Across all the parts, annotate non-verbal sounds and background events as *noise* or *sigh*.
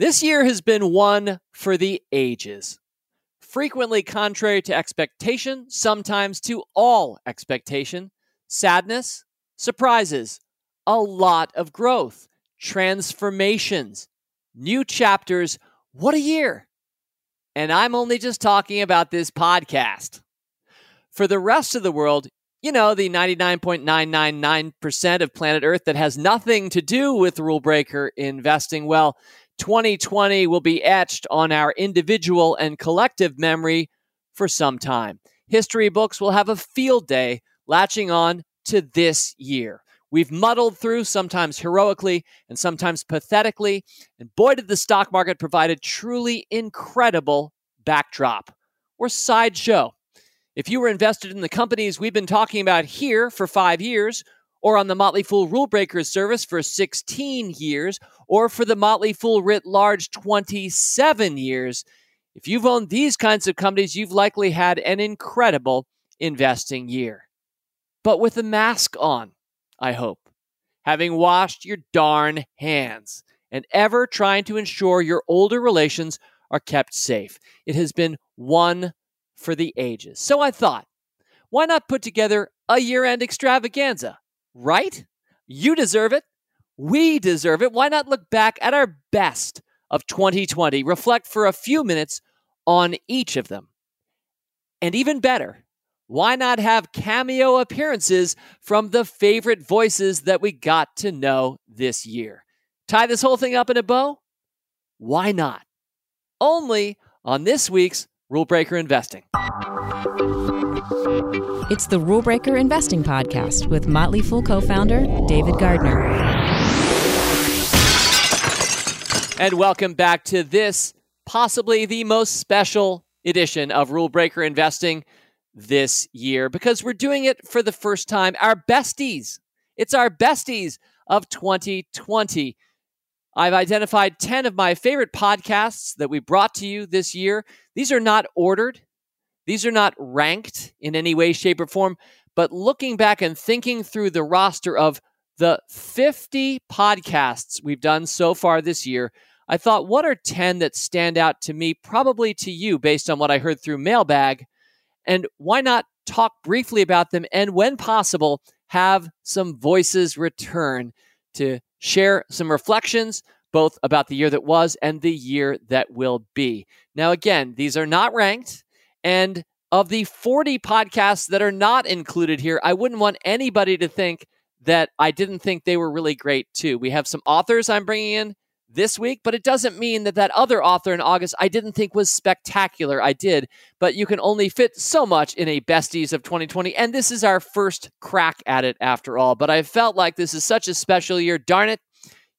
This year has been one for the ages. Frequently contrary to expectation, sometimes to all expectation, sadness, surprises, a lot of growth, transformations, new chapters. What a year! And I'm only just talking about this podcast. For the rest of the world, you know, the 99.999% of planet Earth that has nothing to do with rule breaker investing, well, 2020 will be etched on our individual and collective memory for some time. History books will have a field day latching on to this year. We've muddled through, sometimes heroically and sometimes pathetically, and boy, did the stock market provide a truly incredible backdrop or sideshow. If you were invested in the companies we've been talking about here for five years, or on the Motley Fool Rule Breakers service for 16 years, or for the Motley Fool writ large 27 years, if you've owned these kinds of companies, you've likely had an incredible investing year. But with a mask on, I hope, having washed your darn hands and ever trying to ensure your older relations are kept safe. It has been one for the ages. So I thought, why not put together a year end extravaganza? Right? You deserve it. We deserve it. Why not look back at our best of 2020, reflect for a few minutes on each of them? And even better, why not have cameo appearances from the favorite voices that we got to know this year? Tie this whole thing up in a bow? Why not? Only on this week's Rule Breaker Investing. It's the Rule Breaker Investing Podcast with Motley Fool co founder David Gardner. And welcome back to this, possibly the most special edition of Rule Breaker Investing this year because we're doing it for the first time. Our besties. It's our besties of 2020. I've identified 10 of my favorite podcasts that we brought to you this year. These are not ordered, these are not ranked in any way, shape, or form, but looking back and thinking through the roster of the 50 podcasts we've done so far this year, I thought, what are 10 that stand out to me, probably to you, based on what I heard through Mailbag? And why not talk briefly about them and, when possible, have some voices return to share some reflections, both about the year that was and the year that will be. Now, again, these are not ranked. And of the 40 podcasts that are not included here, I wouldn't want anybody to think that I didn't think they were really great too. We have some authors I'm bringing in this week, but it doesn't mean that that other author in August I didn't think was spectacular. I did, but you can only fit so much in a besties of 2020, and this is our first crack at it after all. But I felt like this is such a special year. Darn it,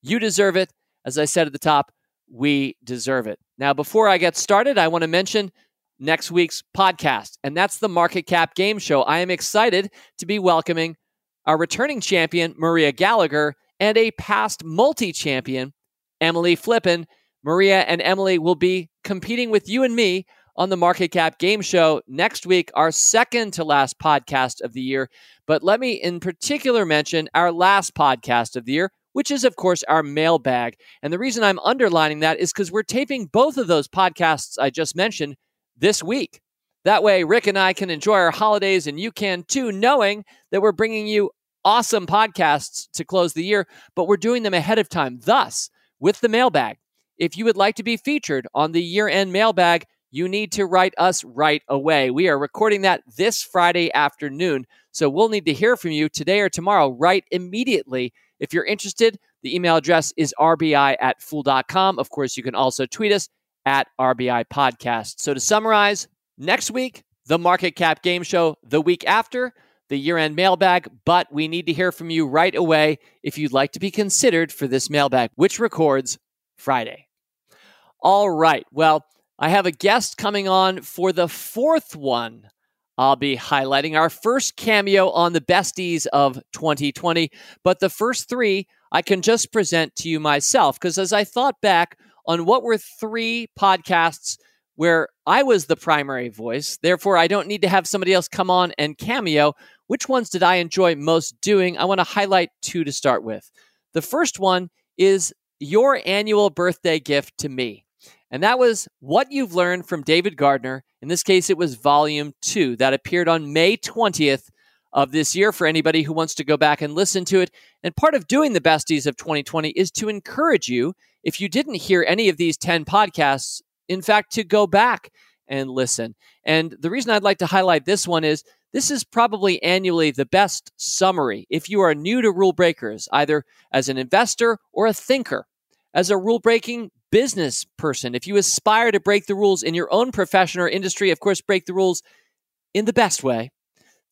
you deserve it. As I said at the top, we deserve it. Now, before I get started, I want to mention next week's podcast, and that's the Market Cap Game Show. I am excited to be welcoming our returning champion, Maria Gallagher, and a past multi champion, Emily Flippin. Maria and Emily will be competing with you and me on the Market Cap Game Show next week, our second to last podcast of the year. But let me in particular mention our last podcast of the year, which is, of course, our mailbag. And the reason I'm underlining that is because we're taping both of those podcasts I just mentioned this week. That way, Rick and I can enjoy our holidays and you can too, knowing that we're bringing you awesome podcasts to close the year, but we're doing them ahead of time. Thus, with the mailbag, if you would like to be featured on the year end mailbag, you need to write us right away. We are recording that this Friday afternoon. So we'll need to hear from you today or tomorrow, right immediately. If you're interested, the email address is rbi at fool.com. Of course, you can also tweet us at RBI Podcast. So to summarize, next week, the Market Cap Game Show. The week after, the year end mailbag. But we need to hear from you right away if you'd like to be considered for this mailbag, which records Friday. All right. Well, I have a guest coming on for the fourth one. I'll be highlighting our first cameo on the besties of 2020. But the first three I can just present to you myself because as I thought back, on what were three podcasts where I was the primary voice. Therefore, I don't need to have somebody else come on and cameo. Which ones did I enjoy most doing? I want to highlight two to start with. The first one is your annual birthday gift to me. And that was What You've Learned from David Gardner. In this case, it was volume two that appeared on May 20th of this year for anybody who wants to go back and listen to it. And part of doing the besties of 2020 is to encourage you, if you didn't hear any of these 10 podcasts, in fact, to go back and listen. And the reason I'd like to highlight this one is this is probably annually the best summary if you are new to rule breakers, either as an investor or a thinker. As a rule breaking business person, if you aspire to break the rules in your own profession or industry, of course, break the rules in the best way,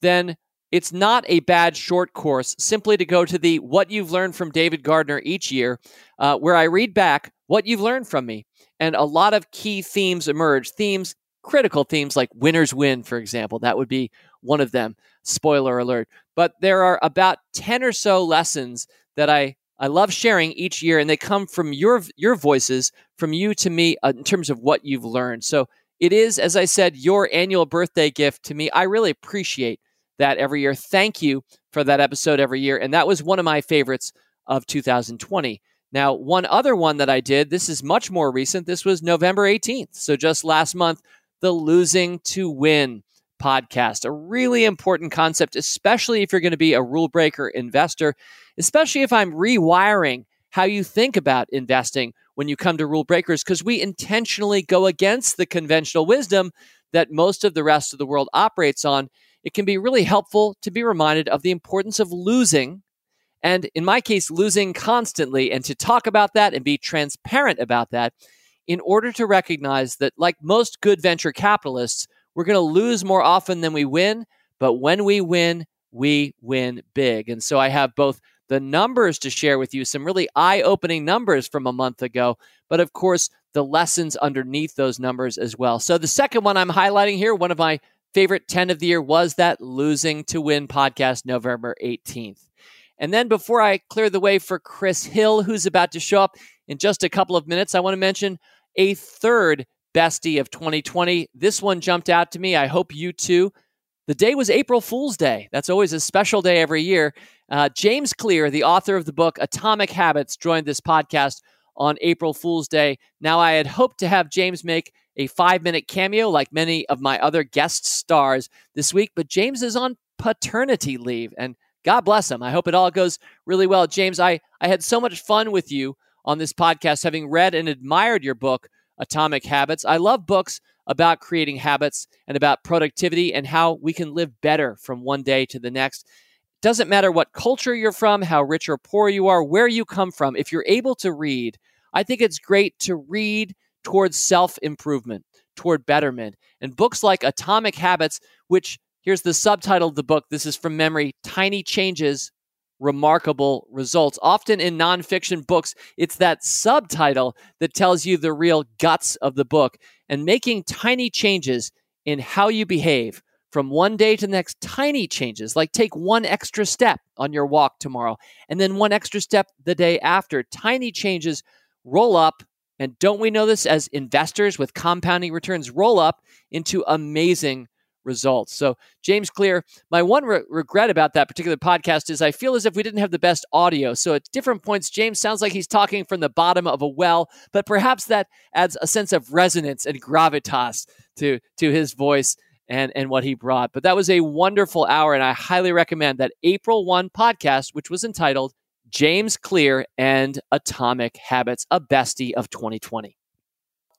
then it's not a bad short course simply to go to the What You've Learned from David Gardner each year, uh, where I read back what you've learned from me. And a lot of key themes emerge, themes, critical themes like winners win, for example. That would be one of them. Spoiler alert. But there are about 10 or so lessons that I, I love sharing each year, and they come from your, your voices, from you to me, uh, in terms of what you've learned. So it is, as I said, your annual birthday gift to me. I really appreciate that every year. Thank you for that episode every year. And that was one of my favorites of 2020. Now, one other one that I did, this is much more recent. This was November 18th. So just last month, the Losing to Win podcast. A really important concept, especially if you're going to be a rule breaker investor, especially if I'm rewiring how you think about investing when you come to rule breakers, because we intentionally go against the conventional wisdom that most of the rest of the world operates on it can be really helpful to be reminded of the importance of losing. And in my case, losing constantly, and to talk about that and be transparent about that in order to recognize that, like most good venture capitalists, we're going to lose more often than we win. But when we win, we win big. And so I have both the numbers to share with you, some really eye opening numbers from a month ago, but of course, the lessons underneath those numbers as well. So the second one I'm highlighting here, one of my favorite 10 of the year was that Losing to Win podcast, November 18th. And then before I clear the way for Chris Hill, who's about to show up in just a couple of minutes, I want to mention a third bestie of 2020. This one jumped out to me. I hope you too. The day was April Fool's Day. That's always a special day every year. Uh, James Clear, the author of the book Atomic Habits, joined this podcast on April Fool's Day. Now, I had hoped to have James make a five minute cameo like many of my other guest stars this week, but James is on paternity leave and God bless him. I hope it all goes really well. James, I, I had so much fun with you on this podcast, having read and admired your book, Atomic Habits. I love books about creating habits and about productivity and how we can live better from one day to the next. Doesn't matter what culture you're from, how rich or poor you are, where you come from, if you're able to read, I think it's great to read towards self improvement, toward betterment. And books like Atomic Habits, which here's the subtitle of the book. This is from memory Tiny Changes, Remarkable Results. Often in nonfiction books, it's that subtitle that tells you the real guts of the book. And making tiny changes in how you behave from one day to the next, tiny changes, like take one extra step on your walk tomorrow, and then one extra step the day after. Tiny changes roll up and don't we know this as investors with compounding returns roll up into amazing results? So, James Clear, my one re- regret about that particular podcast is I feel as if we didn't have the best audio. So, at different points, James sounds like he's talking from the bottom of a well, but perhaps that adds a sense of resonance and gravitas to, to his voice and, and what he brought. But that was a wonderful hour, and I highly recommend that April 1 podcast, which was entitled James Clear and Atomic Habits, a bestie of 2020.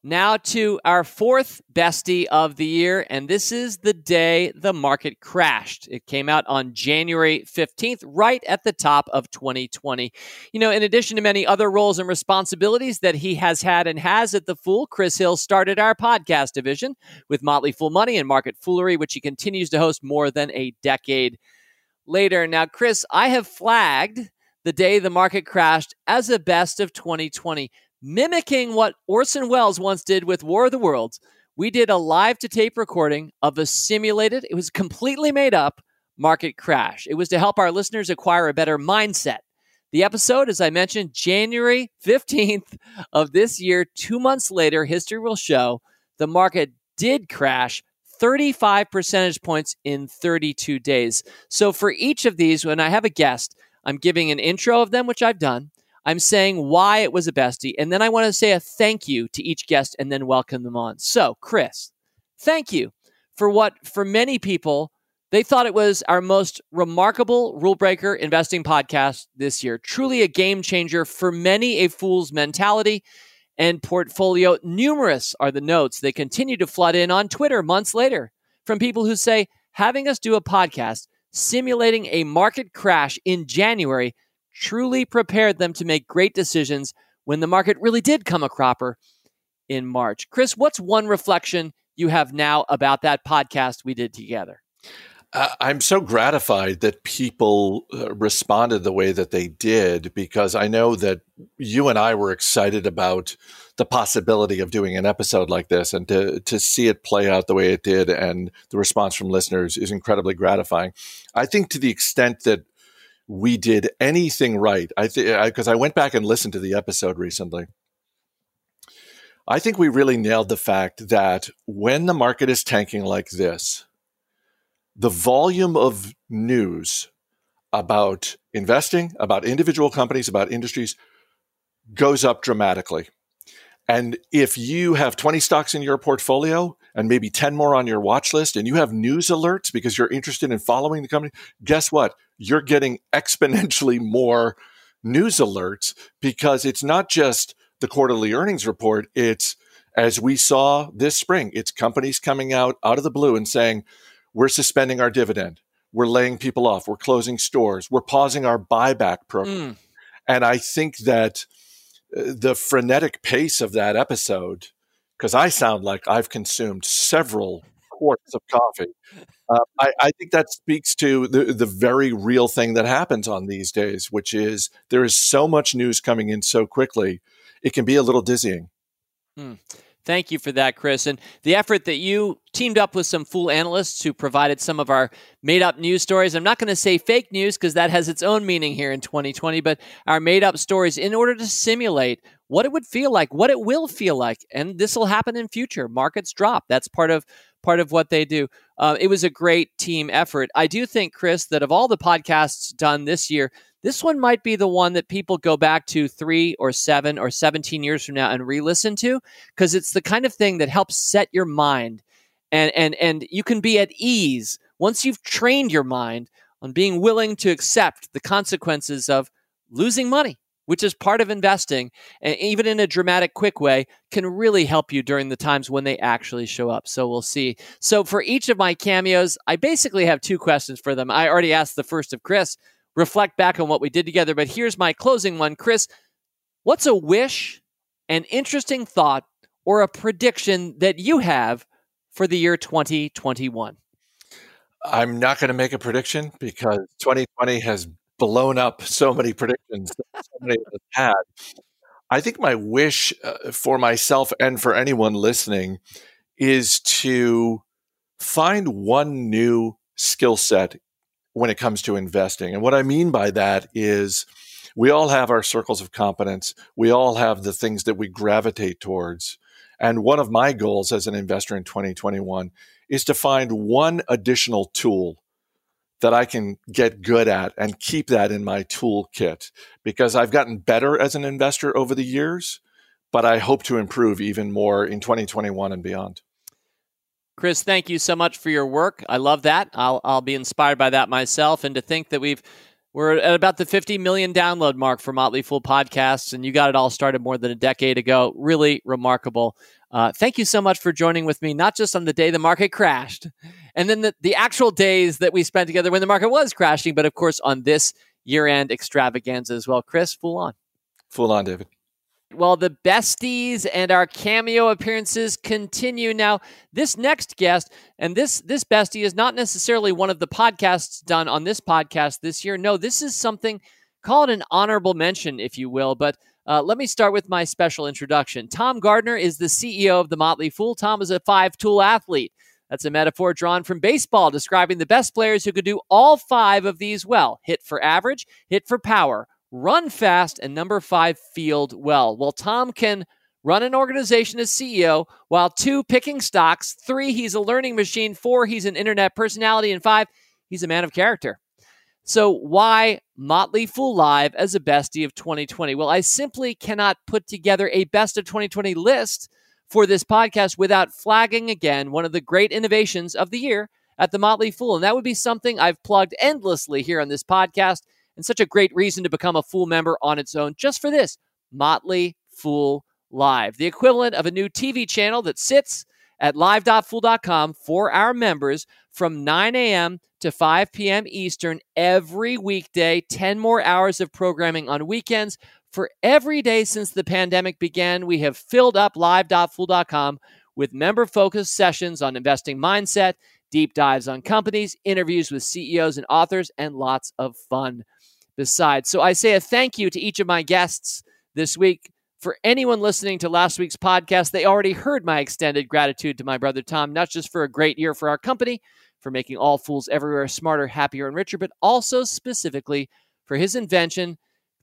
Now to our fourth bestie of the year, and this is the day the market crashed. It came out on January 15th, right at the top of 2020. You know, in addition to many other roles and responsibilities that he has had and has at The Fool, Chris Hill started our podcast division with Motley Fool Money and Market Foolery, which he continues to host more than a decade later. Now, Chris, I have flagged the day the market crashed as a best of 2020, mimicking what Orson Welles once did with War of the Worlds. We did a live to tape recording of a simulated, it was completely made up market crash. It was to help our listeners acquire a better mindset. The episode, as I mentioned, January 15th of this year, two months later, history will show the market did crash 35 percentage points in 32 days. So for each of these, when I have a guest, I'm giving an intro of them, which I've done. I'm saying why it was a bestie, and then I want to say a thank you to each guest and then welcome them on. So, Chris, thank you for what, for many people, they thought it was our most remarkable rule breaker investing podcast this year. Truly a game changer for many a fool's mentality and portfolio. Numerous are the notes they continue to flood in on Twitter months later from people who say having us do a podcast simulating a market crash in January truly prepared them to make great decisions when the market really did come a cropper in March. Chris, what's one reflection you have now about that podcast we did together? I'm so gratified that people uh, responded the way that they did because I know that you and I were excited about the possibility of doing an episode like this and to, to see it play out the way it did and the response from listeners is incredibly gratifying. I think to the extent that we did anything right, I think because I went back and listened to the episode recently. I think we really nailed the fact that when the market is tanking like this, the volume of news about investing, about individual companies, about industries goes up dramatically. And if you have 20 stocks in your portfolio and maybe 10 more on your watch list and you have news alerts because you're interested in following the company, guess what? You're getting exponentially more news alerts because it's not just the quarterly earnings report. It's as we saw this spring, it's companies coming out out of the blue and saying, we're suspending our dividend. We're laying people off. We're closing stores. We're pausing our buyback program. Mm. And I think that uh, the frenetic pace of that episode, because I sound like I've consumed several quarts of coffee. Uh, I, I, think that speaks to the, the very real thing that happens on these days, which is there is so much news coming in so quickly, it can be a little dizzying. Mm. Thank you for that, Chris. And the effort that you teamed up with some fool analysts who provided some of our made up news stories. I'm not going to say fake news because that has its own meaning here in 2020, but our made up stories in order to simulate what it would feel like, what it will feel like. And this will happen in future. Markets drop. That's part of part of what they do. Uh, it was a great team effort. I do think, Chris, that of all the podcasts done this year, this one might be the one that people go back to three or seven or 17 years from now and re listen to because it's the kind of thing that helps set your mind and, and, and you can be at ease once you've trained your mind on being willing to accept the consequences of losing money which is part of investing, and even in a dramatic, quick way, can really help you during the times when they actually show up. So we'll see. So for each of my cameos, I basically have two questions for them. I already asked the first of Chris, reflect back on what we did together. But here's my closing one. Chris, what's a wish, an interesting thought, or a prediction that you have for the year 2021? I'm not going to make a prediction because 2020 has blown up *laughs* so many predictions that so many of us had. I think my wish uh, for myself and for anyone listening is to find one new skill set when it comes to investing. And what I mean by that is we all have our circles of competence. We all have the things that we gravitate towards. And one of my goals as an investor in 2021 is to find one additional tool that I can get good at and keep that in my toolkit because I've gotten better as an investor over the years, but I hope to improve even more in 2021 and beyond. Chris, thank you so much for your work. I love that. I'll I'll be inspired by that myself, and to think that we've we're at about the 50 million download mark for Motley Fool podcasts, and you got it all started more than a decade ago. Really remarkable. Uh, thank you so much for joining with me, not just on the day the market crashed, and then the, the actual days that we spent together when the market was crashing, but of course on this year end extravaganza as well. Chris, full on. Full on, David. Well, the besties and our cameo appearances continue. Now, this next guest and this this bestie is not necessarily one of the podcasts done on this podcast this year. No, this is something call it an honorable mention, if you will. But uh, let me start with my special introduction. Tom Gardner is the CEO of the Motley Fool. Tom is a five tool athlete. That's a metaphor drawn from baseball, describing the best players who could do all five of these well hit for average, hit for power, run fast, and number five, field well. Well, Tom can run an organization as CEO, while two, picking stocks, three, he's a learning machine, four, he's an internet personality, and five, he's a man of character. So, why Motley Fool Live as a bestie of 2020? Well, I simply cannot put together a best of 2020 list for this podcast without flagging again one of the great innovations of the year at the Motley Fool. And that would be something I've plugged endlessly here on this podcast, and such a great reason to become a Fool member on its own just for this Motley Fool Live, the equivalent of a new TV channel that sits at live.fool.com for our members from 9 a.m. to 5 p.m. Eastern every weekday, 10 more hours of programming on weekends. For every day since the pandemic began, we have filled up live.fool.com with member focused sessions on investing mindset, deep dives on companies, interviews with CEOs and authors, and lots of fun besides. So I say a thank you to each of my guests this week. For anyone listening to last week's podcast, they already heard my extended gratitude to my brother Tom, not just for a great year for our company, for making all fools everywhere smarter, happier, and richer, but also specifically for his invention,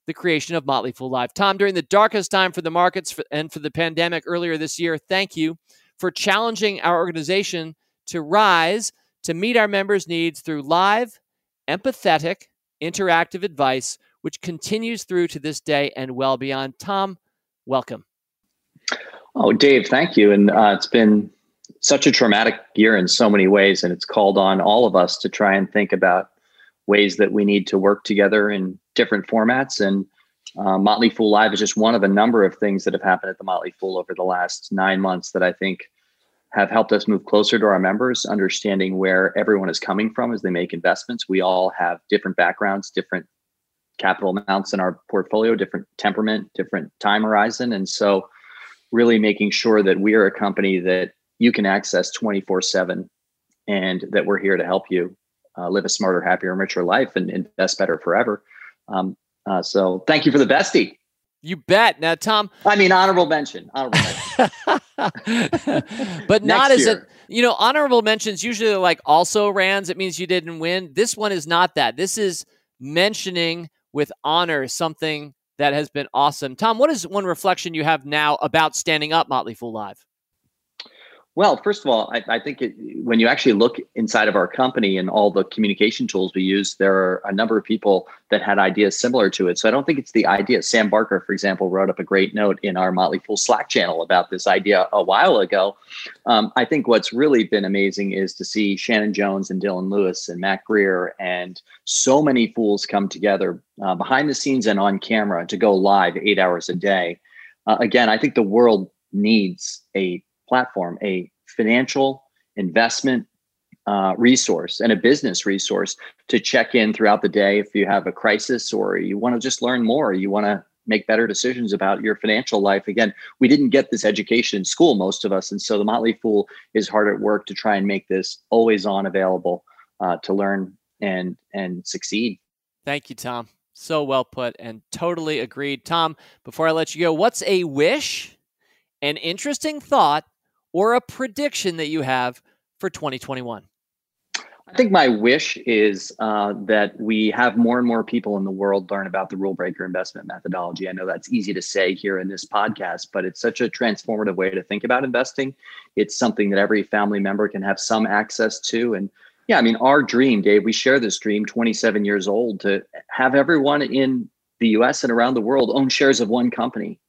the creation of Motley Fool Live. Tom, during the darkest time for the markets and for the pandemic earlier this year, thank you for challenging our organization to rise to meet our members' needs through live, empathetic, interactive advice, which continues through to this day and well beyond. Tom, welcome. Oh, Dave, thank you. And uh, it's been such a traumatic year in so many ways, and it's called on all of us to try and think about ways that we need to work together in different formats. And uh, Motley Fool Live is just one of a number of things that have happened at the Motley Fool over the last nine months that I think have helped us move closer to our members, understanding where everyone is coming from as they make investments. We all have different backgrounds, different capital amounts in our portfolio, different temperament, different time horizon. And so, really making sure that we are a company that you can access 24 7 and that we're here to help you uh, live a smarter, happier, and richer life and invest better forever. Um, uh, so, thank you for the bestie. You bet. Now, Tom. I mean, honorable mention. Honorable mention. *laughs* *laughs* but not as a, you know, honorable mentions usually like also rans. It means you didn't win. This one is not that. This is mentioning with honor something that has been awesome. Tom, what is one reflection you have now about standing up Motley Fool Live? Well, first of all, I, I think it, when you actually look inside of our company and all the communication tools we use, there are a number of people that had ideas similar to it. So I don't think it's the idea. Sam Barker, for example, wrote up a great note in our Motley Fool Slack channel about this idea a while ago. Um, I think what's really been amazing is to see Shannon Jones and Dylan Lewis and Matt Greer and so many fools come together uh, behind the scenes and on camera to go live eight hours a day. Uh, again, I think the world needs a platform, a financial investment uh, resource and a business resource to check in throughout the day if you have a crisis or you want to just learn more, you want to make better decisions about your financial life. Again, we didn't get this education in school, most of us. And so the Motley Fool is hard at work to try and make this always on available uh, to learn and and succeed. Thank you, Tom. So well put and totally agreed. Tom, before I let you go, what's a wish, an interesting thought or a prediction that you have for 2021? I think my wish is uh, that we have more and more people in the world learn about the rule breaker investment methodology. I know that's easy to say here in this podcast, but it's such a transformative way to think about investing. It's something that every family member can have some access to. And yeah, I mean, our dream, Dave, we share this dream 27 years old to have everyone in the US and around the world own shares of one company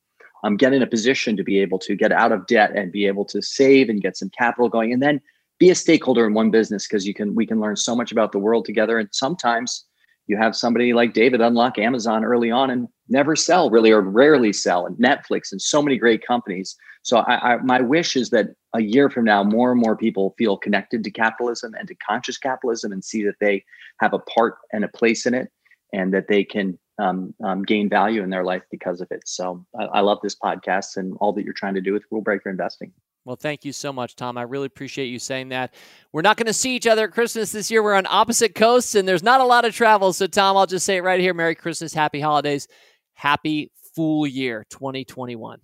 um, get in a position to be able to get out of debt and be able to save and get some capital going and then be a stakeholder in one business because you can we can learn so much about the world together. And sometimes you have somebody like david unlock amazon early on and never sell really or rarely sell and netflix and so many great companies. So I, I, my wish is that a year from now more and more people feel connected to capitalism and to conscious capitalism and see that they have a part and a place in it and that they can um, um, gain value in their life because of it. So I, I, love this podcast and all that you're trying to do with Rule Breaker Investing. Well, thank you so much, Tom. I really appreciate you saying that. We're not going to see each other at Christmas this year. We're on opposite coasts and there's not a lot of travel. So, Tom, I'll just say it right here Merry Christmas, Happy Holidays, Happy Fool Year 2021.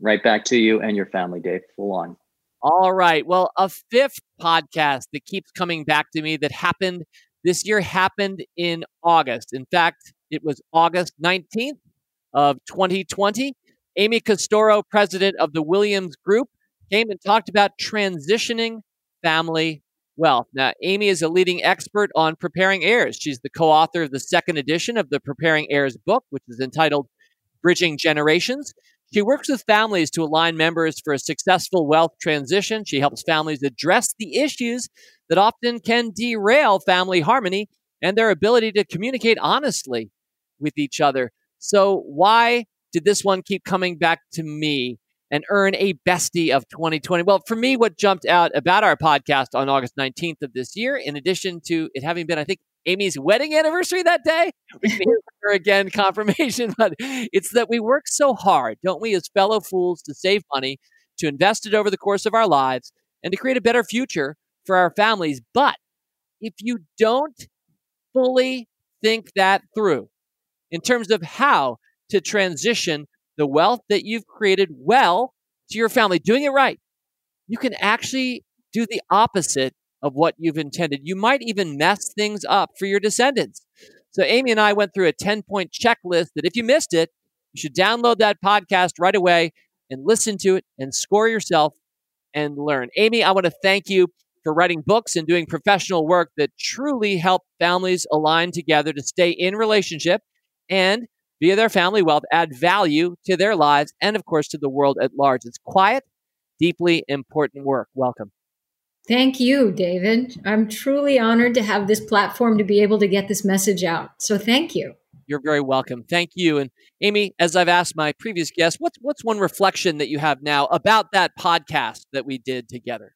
Right back to you and your family, Dave. Full on. All right. Well, a fifth podcast that keeps coming back to me that happened this year happened in August. In fact, it was August 19th of 2020. Amy Castoro, president of the Williams Group, came and talked about transitioning family wealth. Now, Amy is a leading expert on preparing heirs. She's the co author of the second edition of the Preparing Heirs book, which is entitled Bridging Generations. She works with families to align members for a successful wealth transition. She helps families address the issues that often can derail family harmony and their ability to communicate honestly with each other. So, why did this one keep coming back to me and earn a bestie of 2020? Well, for me, what jumped out about our podcast on August 19th of this year, in addition to it having been, I think, Amy's wedding anniversary that day. We *laughs* can hear her again *laughs* confirmation, but it's that we work so hard, don't we, as fellow fools, to save money, to invest it over the course of our lives, and to create a better future for our families. But if you don't fully think that through in terms of how to transition the wealth that you've created well to your family, doing it right, you can actually do the opposite of what you've intended. You might even mess things up for your descendants. So, Amy and I went through a 10 point checklist that if you missed it, you should download that podcast right away and listen to it and score yourself and learn. Amy, I want to thank you for writing books and doing professional work that truly help families align together to stay in relationship and via their family wealth add value to their lives and of course to the world at large. It's quiet, deeply important work. Welcome. Thank you, David. I'm truly honored to have this platform to be able to get this message out. So thank you. You're very welcome. Thank you. And Amy, as I've asked my previous guest, what's what's one reflection that you have now about that podcast that we did together?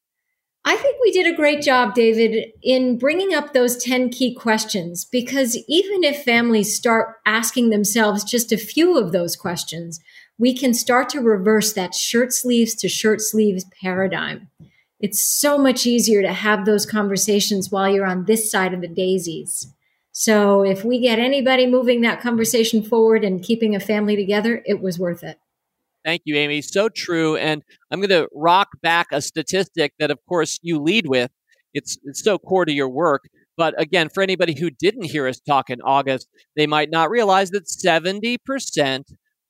I think we did a great job, David, in bringing up those 10 key questions because even if families start asking themselves just a few of those questions, we can start to reverse that shirt sleeves to shirt sleeves paradigm it's so much easier to have those conversations while you're on this side of the daisies. So if we get anybody moving that conversation forward and keeping a family together, it was worth it. Thank you, Amy. So true. And I'm going to rock back a statistic that, of course, you lead with. It's, it's so core to your work. But again, for anybody who didn't hear us talk in August, they might not realize that 70%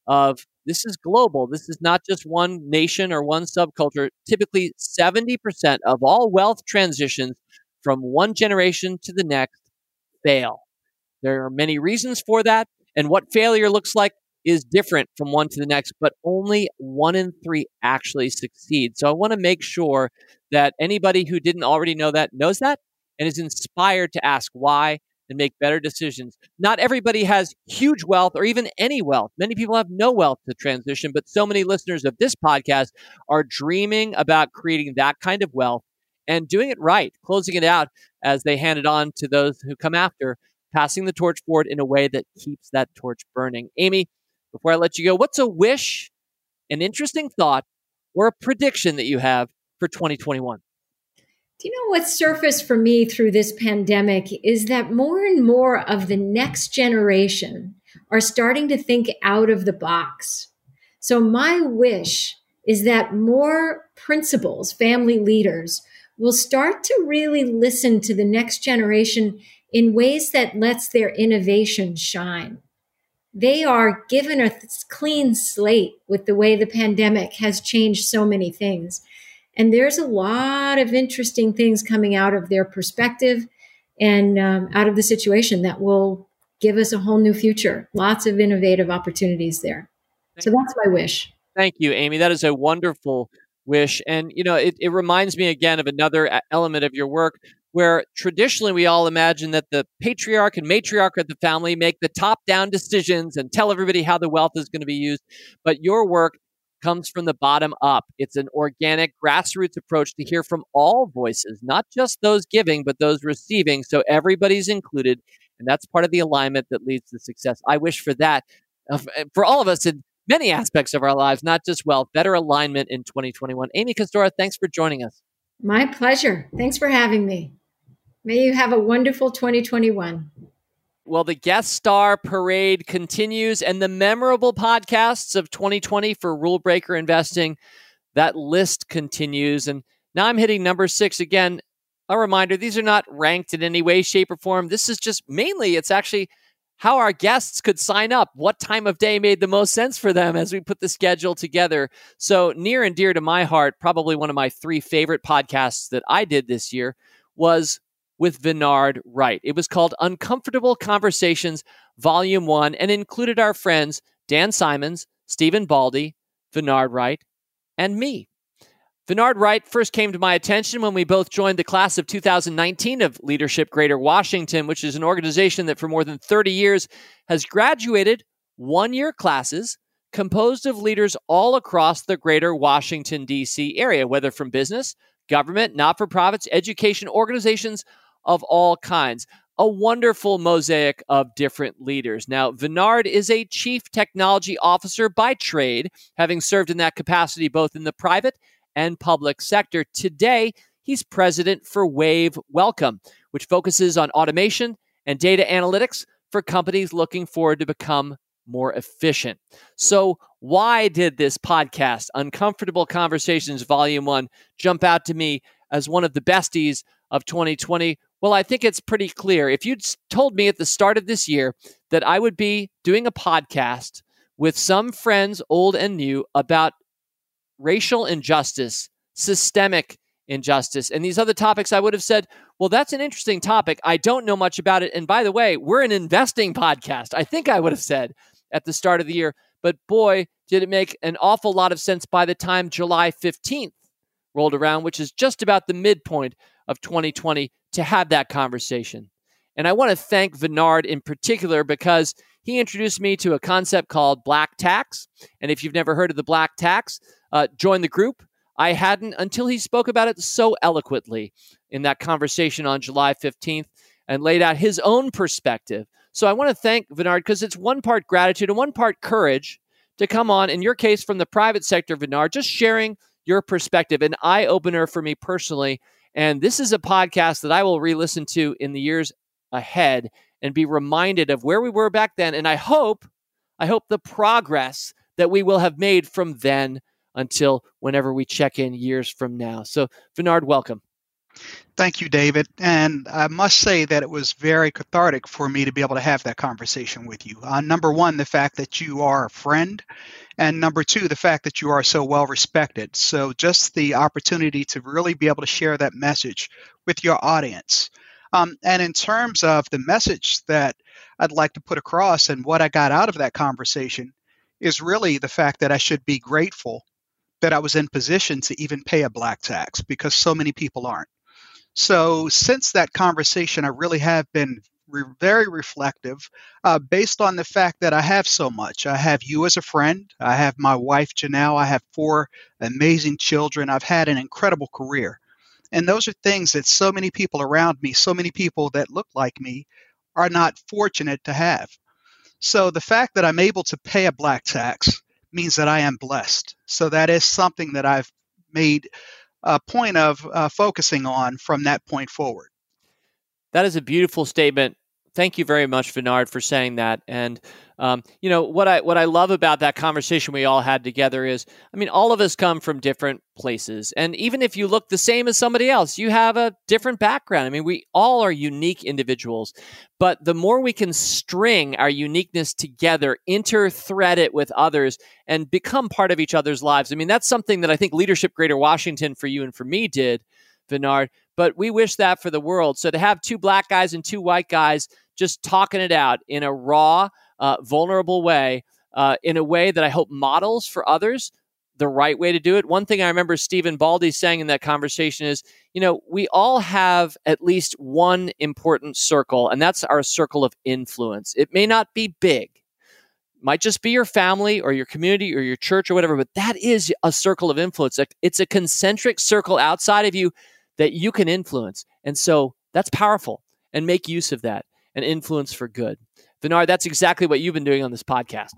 of this is global. This is not just one nation or one subculture. Typically, 70% of all wealth transitions from one generation to the next fail. There are many reasons for that. And what failure looks like is different from one to the next, but only one in three actually succeed. So I want to make sure that anybody who didn't already know that knows that and is inspired to ask why and make better decisions. Not everybody has huge wealth or even any wealth. Many people have no wealth to transition, but so many listeners of this podcast are dreaming about creating that kind of wealth and doing it right, closing it out as they hand it on to those who come after, passing the torch forward in a way that keeps that torch burning. Amy, before I let you go, what's a wish, an interesting thought, or a prediction that you have for 2021? Do you know what surfaced for me through this pandemic is that more and more of the next generation are starting to think out of the box. So, my wish is that more principals, family leaders, will start to really listen to the next generation in ways that lets their innovation shine. They are given a clean slate with the way the pandemic has changed so many things. And there's a lot of interesting things coming out of their perspective and um, out of the situation that will give us a whole new future. Lots of innovative opportunities there. So that's my wish. Thank you, Amy. That is a wonderful wish. And, you know, it, it reminds me again of another element of your work where traditionally we all imagine that the patriarch and matriarch of the family make the top down decisions and tell everybody how the wealth is going to be used. But your work comes from the bottom up. It's an organic grassroots approach to hear from all voices, not just those giving, but those receiving. So everybody's included. And that's part of the alignment that leads to success. I wish for that uh, for all of us in many aspects of our lives, not just wealth, better alignment in 2021. Amy Castoro, thanks for joining us. My pleasure. Thanks for having me. May you have a wonderful 2021. Well, the guest star parade continues and the memorable podcasts of 2020 for Rule Breaker Investing, that list continues. And now I'm hitting number six again. A reminder these are not ranked in any way, shape, or form. This is just mainly, it's actually how our guests could sign up, what time of day made the most sense for them as we put the schedule together. So, near and dear to my heart, probably one of my three favorite podcasts that I did this year was with Vennard Wright. It was called Uncomfortable Conversations, Volume 1, and included our friends Dan Simons, Stephen Baldy, Vennard Wright, and me. Vennard Wright first came to my attention when we both joined the class of 2019 of Leadership Greater Washington, which is an organization that for more than 30 years has graduated one year classes composed of leaders all across the greater Washington, D.C. area, whether from business, government, not for profits, education, organizations of all kinds. A wonderful mosaic of different leaders. Now, Vennard is a chief technology officer by trade, having served in that capacity both in the private and public sector. Today, he's president for Wave Welcome, which focuses on automation and data analytics for companies looking forward to become more efficient. So, why did this podcast, Uncomfortable Conversations Volume 1, jump out to me as one of the besties of 2020? Well, I think it's pretty clear. If you'd told me at the start of this year that I would be doing a podcast with some friends, old and new, about racial injustice, systemic injustice, and these other topics, I would have said, well, that's an interesting topic. I don't know much about it. And by the way, we're an investing podcast. I think I would have said at the start of the year. But boy, did it make an awful lot of sense by the time July 15th rolled around, which is just about the midpoint of 2020, to have that conversation. And I want to thank Vennard in particular because he introduced me to a concept called black tax. And if you've never heard of the black tax, uh, join the group. I hadn't until he spoke about it so eloquently in that conversation on July 15th and laid out his own perspective. So I want to thank Vennard because it's one part gratitude and one part courage to come on, in your case, from the private sector, Vennard, just sharing your perspective, an eye opener for me personally. And this is a podcast that I will re listen to in the years ahead and be reminded of where we were back then. And I hope, I hope the progress that we will have made from then until whenever we check in years from now. So, Vennard, welcome. Thank you, David. And I must say that it was very cathartic for me to be able to have that conversation with you. Uh, number one, the fact that you are a friend. And number two, the fact that you are so well respected. So, just the opportunity to really be able to share that message with your audience. Um, and in terms of the message that I'd like to put across and what I got out of that conversation is really the fact that I should be grateful that I was in position to even pay a black tax because so many people aren't. So, since that conversation, I really have been re- very reflective uh, based on the fact that I have so much. I have you as a friend, I have my wife, Janelle, I have four amazing children, I've had an incredible career. And those are things that so many people around me, so many people that look like me, are not fortunate to have. So, the fact that I'm able to pay a black tax means that I am blessed. So that is something that I've made a point of uh, focusing on from that point forward. That is a beautiful statement. Thank you very much, Vennard, for saying that. And um, you know what I what I love about that conversation we all had together is, I mean, all of us come from different places, and even if you look the same as somebody else, you have a different background. I mean, we all are unique individuals, but the more we can string our uniqueness together, interthread it with others, and become part of each other's lives. I mean, that's something that I think Leadership Greater Washington for you and for me did, Vennard. But we wish that for the world. So to have two black guys and two white guys just talking it out in a raw uh, vulnerable way, uh, in a way that I hope models for others the right way to do it. One thing I remember Stephen Baldy saying in that conversation is, you know, we all have at least one important circle, and that's our circle of influence. It may not be big, might just be your family or your community or your church or whatever, but that is a circle of influence. It's a concentric circle outside of you that you can influence. And so that's powerful and make use of that and influence for good. Vennard, that's exactly what you've been doing on this podcast.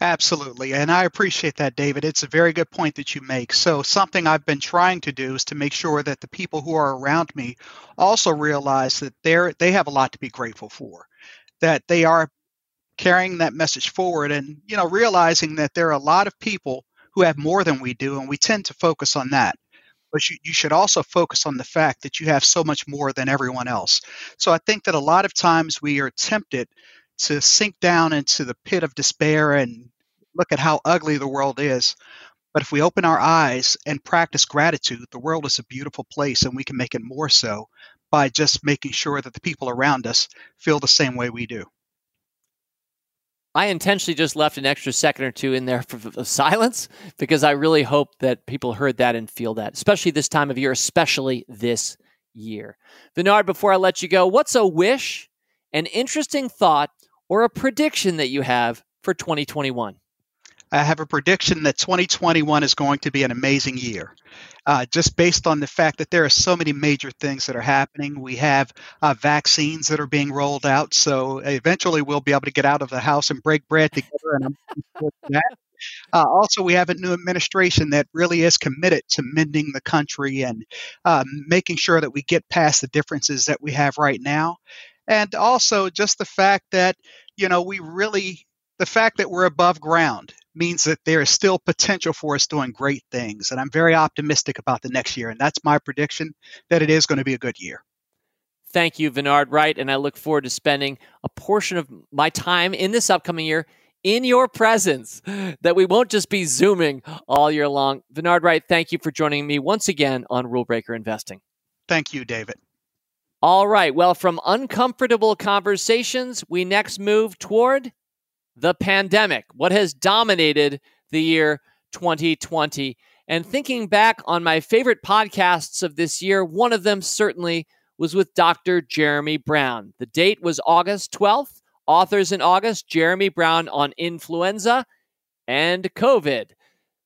Absolutely. And I appreciate that, David. It's a very good point that you make. So, something I've been trying to do is to make sure that the people who are around me also realize that they're, they have a lot to be grateful for, that they are carrying that message forward and, you know, realizing that there are a lot of people who have more than we do, and we tend to focus on that. But you, you should also focus on the fact that you have so much more than everyone else. So, I think that a lot of times we are tempted to sink down into the pit of despair and look at how ugly the world is. But if we open our eyes and practice gratitude, the world is a beautiful place and we can make it more so by just making sure that the people around us feel the same way we do. I intentionally just left an extra second or two in there for, for silence because I really hope that people heard that and feel that, especially this time of year, especially this year. Vennard, before I let you go, what's a wish, an interesting thought, or a prediction that you have for 2021? I have a prediction that 2021 is going to be an amazing year. Uh, just based on the fact that there are so many major things that are happening. We have uh, vaccines that are being rolled out. So eventually we'll be able to get out of the house and break bread together. And I'm that. Uh, also, we have a new administration that really is committed to mending the country and uh, making sure that we get past the differences that we have right now. And also, just the fact that, you know, we really, the fact that we're above ground means that there is still potential for us doing great things. And I'm very optimistic about the next year. And that's my prediction that it is going to be a good year. Thank you, Vennard Wright. And I look forward to spending a portion of my time in this upcoming year in your presence, *gasps* that we won't just be Zooming all year long. Vennard Wright, thank you for joining me once again on Rule Breaker Investing. Thank you, David. All right. Well, from uncomfortable conversations, we next move toward the pandemic, what has dominated the year 2020. And thinking back on my favorite podcasts of this year, one of them certainly was with Dr. Jeremy Brown. The date was August 12th. Authors in August Jeremy Brown on influenza and COVID.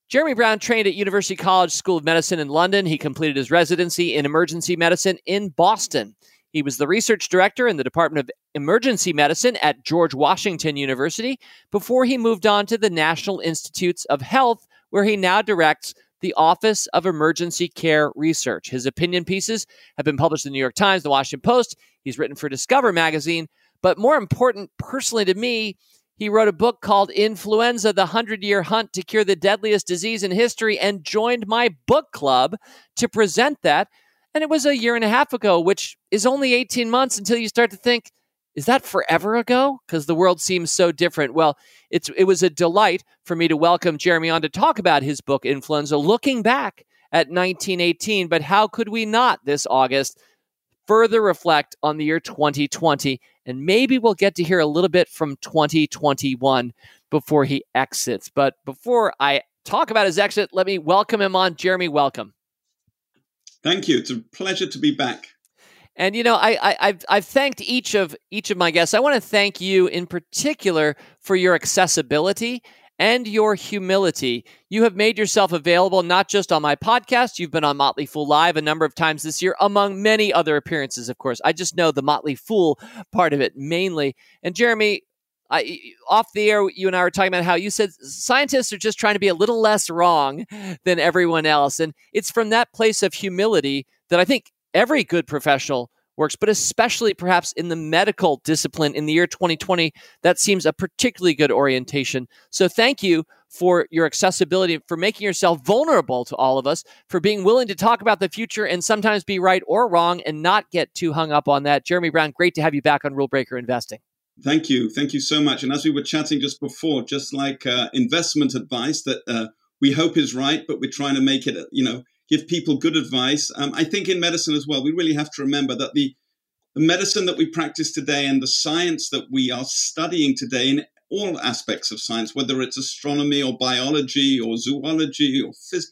Jeremy Brown trained at University College School of Medicine in London. He completed his residency in emergency medicine in Boston. He was the research director in the Department of Emergency Medicine at George Washington University before he moved on to the National Institutes of Health, where he now directs the Office of Emergency Care Research. His opinion pieces have been published in the New York Times, the Washington Post. He's written for Discover magazine. But more important, personally to me, he wrote a book called Influenza The Hundred Year Hunt to Cure the Deadliest Disease in History and joined my book club to present that. And it was a year and a half ago, which is only 18 months until you start to think, is that forever ago? Because the world seems so different. Well, it's it was a delight for me to welcome Jeremy on to talk about his book, Influenza, looking back at 1918. But how could we not this August further reflect on the year 2020? And maybe we'll get to hear a little bit from 2021 before he exits. But before I talk about his exit, let me welcome him on. Jeremy, welcome. Thank you. It's a pleasure to be back. And you know, I, I have I've thanked each of each of my guests. I want to thank you in particular for your accessibility and your humility. You have made yourself available not just on my podcast, you've been on Motley Fool Live a number of times this year, among many other appearances, of course. I just know the Motley Fool part of it mainly. And Jeremy, I, off the air, you and I were talking about how you said scientists are just trying to be a little less wrong than everyone else. And it's from that place of humility that I think every good professional works, but especially perhaps in the medical discipline in the year 2020, that seems a particularly good orientation. So thank you for your accessibility, for making yourself vulnerable to all of us, for being willing to talk about the future and sometimes be right or wrong and not get too hung up on that. Jeremy Brown, great to have you back on Rule Breaker Investing. Thank you. Thank you so much. And as we were chatting just before, just like uh, investment advice that uh, we hope is right, but we're trying to make it, you know, give people good advice. Um, I think in medicine as well, we really have to remember that the, the medicine that we practice today and the science that we are studying today in all aspects of science, whether it's astronomy or biology or zoology or physics,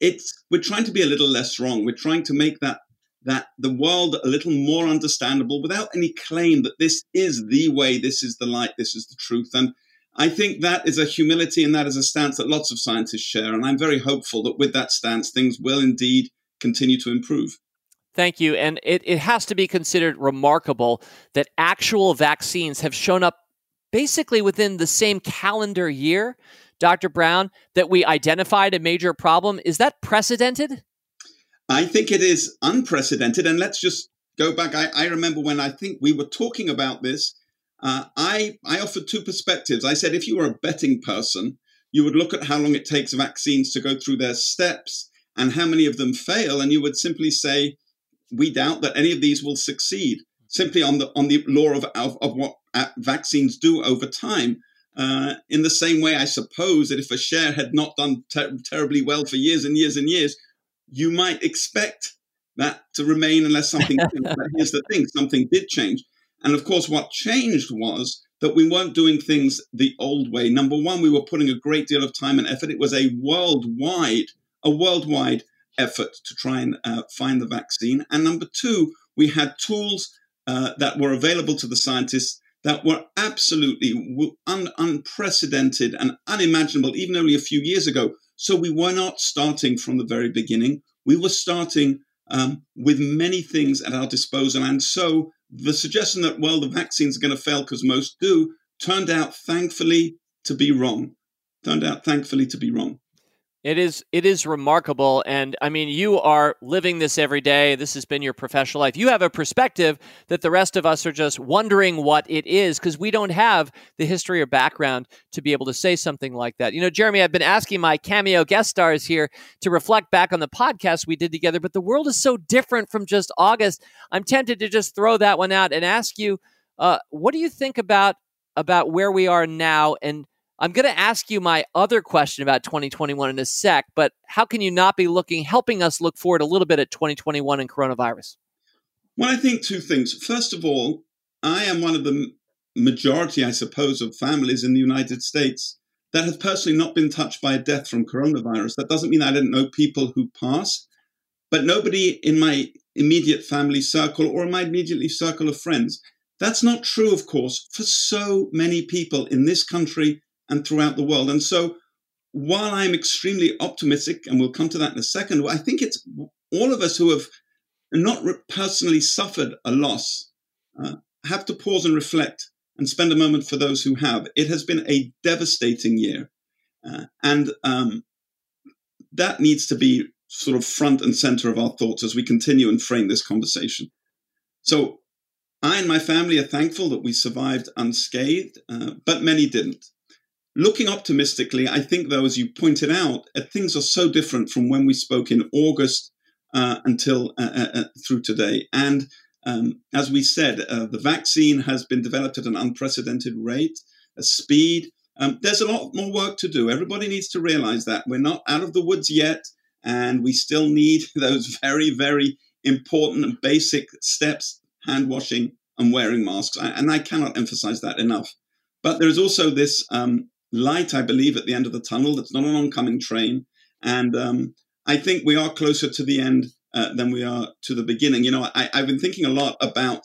it's we're trying to be a little less wrong. We're trying to make that that the world a little more understandable without any claim that this is the way, this is the light, this is the truth. And I think that is a humility and that is a stance that lots of scientists share. And I'm very hopeful that with that stance, things will indeed continue to improve. Thank you. And it, it has to be considered remarkable that actual vaccines have shown up basically within the same calendar year, Dr. Brown, that we identified a major problem. Is that precedented? I think it is unprecedented. And let's just go back. I, I remember when I think we were talking about this, uh, I, I offered two perspectives. I said, if you were a betting person, you would look at how long it takes vaccines to go through their steps and how many of them fail. And you would simply say, we doubt that any of these will succeed simply on the, on the law of, of, of what uh, vaccines do over time. Uh, in the same way, I suppose that if a share had not done ter- terribly well for years and years and years, you might expect that to remain unless something changed. *laughs* here's the thing something did change. And of course, what changed was that we weren't doing things the old way. Number one, we were putting a great deal of time and effort. It was a worldwide, a worldwide effort to try and uh, find the vaccine. And number two, we had tools uh, that were available to the scientists that were absolutely un- unprecedented and unimaginable even only a few years ago. So we were not starting from the very beginning. We were starting um, with many things at our disposal. And so the suggestion that, well, the vaccines are going to fail because most do, turned out, thankfully, to be wrong. Turned out, thankfully, to be wrong. It is it is remarkable and I mean you are living this every day. This has been your professional life. You have a perspective that the rest of us are just wondering what it is because we don't have the history or background to be able to say something like that. You know, Jeremy, I've been asking my cameo guest stars here to reflect back on the podcast we did together, but the world is so different from just August. I'm tempted to just throw that one out and ask you uh, what do you think about about where we are now and I'm going to ask you my other question about 2021 in a sec, but how can you not be looking, helping us look forward a little bit at 2021 and coronavirus? Well, I think two things. First of all, I am one of the majority, I suppose, of families in the United States that have personally not been touched by a death from coronavirus. That doesn't mean I didn't know people who passed, but nobody in my immediate family circle or my immediately circle of friends. That's not true, of course, for so many people in this country and throughout the world. And so, while I'm extremely optimistic, and we'll come to that in a second, I think it's all of us who have not personally suffered a loss uh, have to pause and reflect and spend a moment for those who have. It has been a devastating year. Uh, and um, that needs to be sort of front and center of our thoughts as we continue and frame this conversation. So, I and my family are thankful that we survived unscathed, uh, but many didn't. Looking optimistically, I think, though, as you pointed out, uh, things are so different from when we spoke in August uh, until uh, uh, uh through today. And um, as we said, the vaccine has been developed at an unprecedented rate, a speed. Um, there's a lot more work to do. Everybody needs to realize that we're not out of the woods yet, and we still need *laughs* those very, very important basic steps hand washing and wearing masks. And I cannot emphasize that enough. But there is also this um, light, I believe, at the end of the tunnel. It's not an oncoming train. And um, I think we are closer to the end uh, than we are to the beginning. You know, I, have been thinking a lot about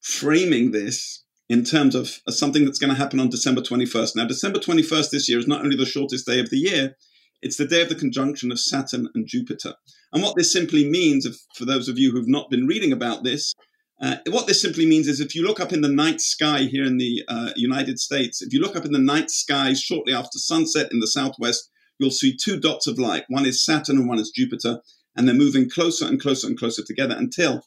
framing this in terms of uh, something that's going to happen on December 21st. Now, December 21st this year is not only the shortest day of the year, it's the day of the conjunction of Saturn and Jupiter. And what this simply means, if, for those of you who've not been reading about this, uh, what this simply means is if you look up in the night sky here in the uh, United States, if you look up in the night sky shortly after sunset in the southwest, you'll see two dots of light. One is Saturn and one is Jupiter, and they're moving closer and closer and closer together until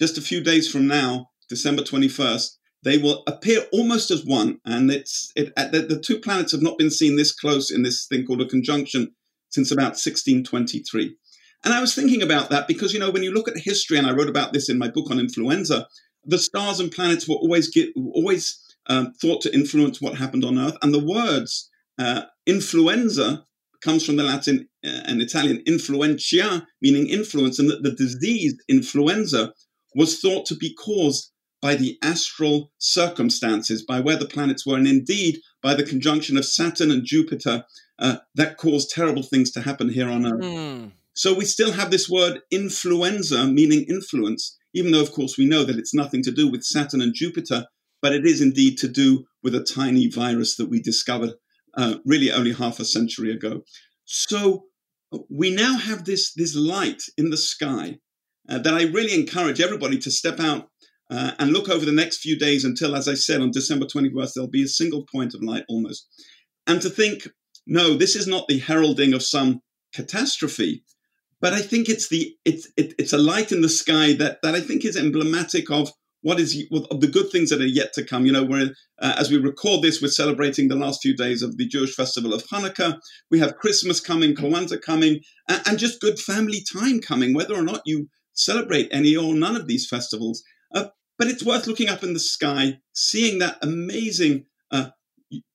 just a few days from now, December 21st, they will appear almost as one. And it's it, the, the two planets have not been seen this close in this thing called a conjunction since about 1623. And I was thinking about that because, you know, when you look at history, and I wrote about this in my book on influenza, the stars and planets were always get, always um, thought to influence what happened on Earth. And the words uh, influenza comes from the Latin uh, and Italian influentia, meaning influence, and that the disease influenza was thought to be caused by the astral circumstances, by where the planets were, and indeed by the conjunction of Saturn and Jupiter uh, that caused terrible things to happen here on Earth. Mm. So we still have this word influenza, meaning influence, even though, of course, we know that it's nothing to do with Saturn and Jupiter, but it is indeed to do with a tiny virus that we discovered uh, really only half a century ago. So we now have this, this light in the sky uh, that I really encourage everybody to step out uh, and look over the next few days until, as I said, on December 21st, there'll be a single point of light almost. And to think, no, this is not the heralding of some catastrophe but I think it's the it's it, it's a light in the sky that that I think is emblematic of what is of the good things that are yet to come. You know, where uh, as we record this, we're celebrating the last few days of the Jewish festival of Hanukkah. We have Christmas coming, Kwanzaa coming, and, and just good family time coming, whether or not you celebrate any or none of these festivals. Uh, but it's worth looking up in the sky, seeing that amazing uh,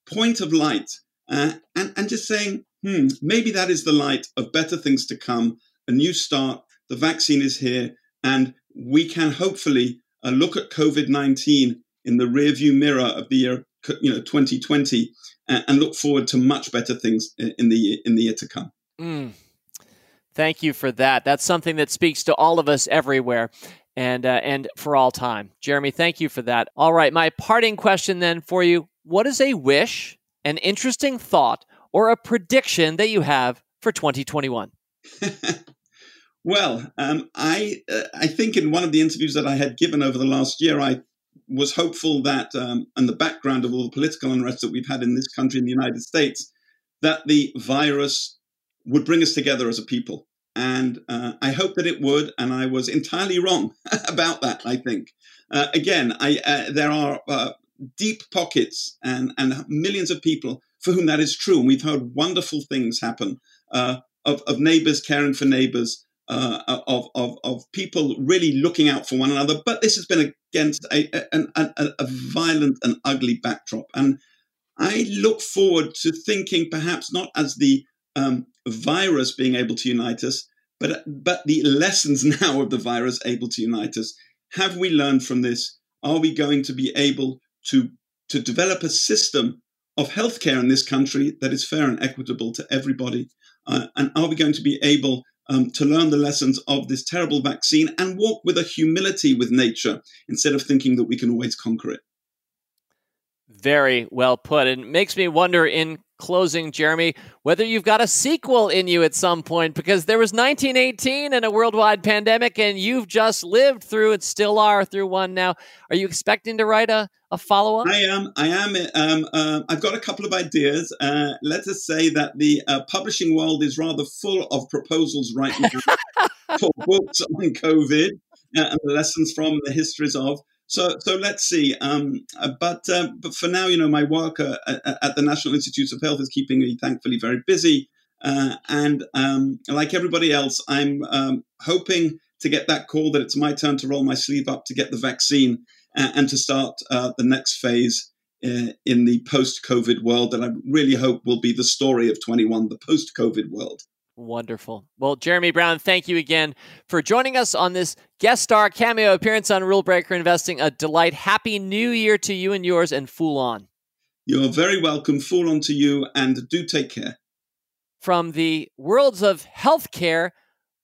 point of light, uh, and and just saying, hmm, maybe that is the light of better things to come a new start the vaccine is here, and we can hopefully uh, look at COVID 19 in the rearview mirror of the year you know 2020 and, and look forward to much better things in the in the year to come. Mm. Thank you for that. That's something that speaks to all of us everywhere and uh, and for all time. Jeremy, thank you for that. All right, my parting question then for you: What is a wish, an interesting thought, or a prediction that you have for 2021? *laughs* well, um, I uh, I think in one of the interviews that I had given over the last year, I was hopeful that, um, and the background of all the political unrest that we've had in this country, in the United States, that the virus would bring us together as a people. And uh, I hope that it would, and I was entirely wrong *laughs* about that. I think uh, again, I, uh, there are uh, deep pockets and and millions of people for whom that is true, and we've heard wonderful things happen uh, of of neighbors caring for neighbors, uh, of, of, of people really looking out for one another. But this has been against a, a, a, a violent and ugly backdrop. And I look forward to thinking perhaps not as the um, virus being able to unite us, but, but the lessons *laughs* now of the virus able to unite us. Have we learned from this? Are we going to be able to, to develop a system of healthcare in this country that is fair and equitable to everybody? Uh, and are we going to be able um, to learn the lessons of this terrible vaccine and walk with a humility with nature instead of thinking that we can always conquer it? Very well put. And it makes me wonder in closing, Jeremy, whether you've got a sequel in you at some point because there was 1918 and a worldwide pandemic, and you've just lived through it, still are through one now. Are you expecting to write a, a follow up? I am. I am. Um, uh, I've got a couple of ideas. Uh, let us say that the uh, publishing world is rather full of proposals right now *laughs* for books on COVID uh, and the lessons from the histories of. So, so let's see. Um, uh, but uh, but for now, you know, my work uh, at the National Institutes of Health is keeping me, thankfully, very busy. Uh, and um, like everybody else, I'm um, hoping to get that call that it's my turn to roll my sleeve up to get the vaccine and, and to start uh, the next phase uh, in the post-COVID world that I really hope will be the story of 21, the post-COVID world. Wonderful. Well, Jeremy Brown, thank you again for joining us on this guest star cameo appearance on Rule Breaker Investing. A delight. Happy New Year to you and yours, and Fool On. You're very welcome. Fool On to you, and do take care. From the worlds of healthcare,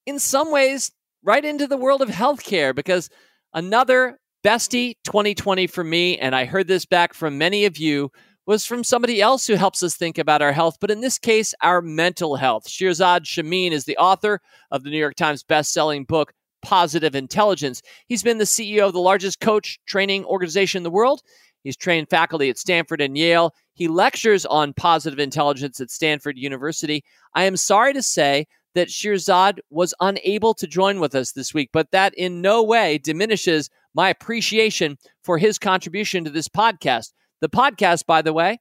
in some ways, right into the world of healthcare, because another bestie 2020 for me, and I heard this back from many of you was from somebody else who helps us think about our health, but in this case, our mental health. Shirzad Chamine is the author of the New York Times best-selling book, Positive Intelligence. He's been the CEO of the largest coach training organization in the world. He's trained faculty at Stanford and Yale. He lectures on positive intelligence at Stanford University. I am sorry to say that Shirzad was unable to join with us this week, but that in no way diminishes my appreciation for his contribution to this podcast. The podcast, by the way,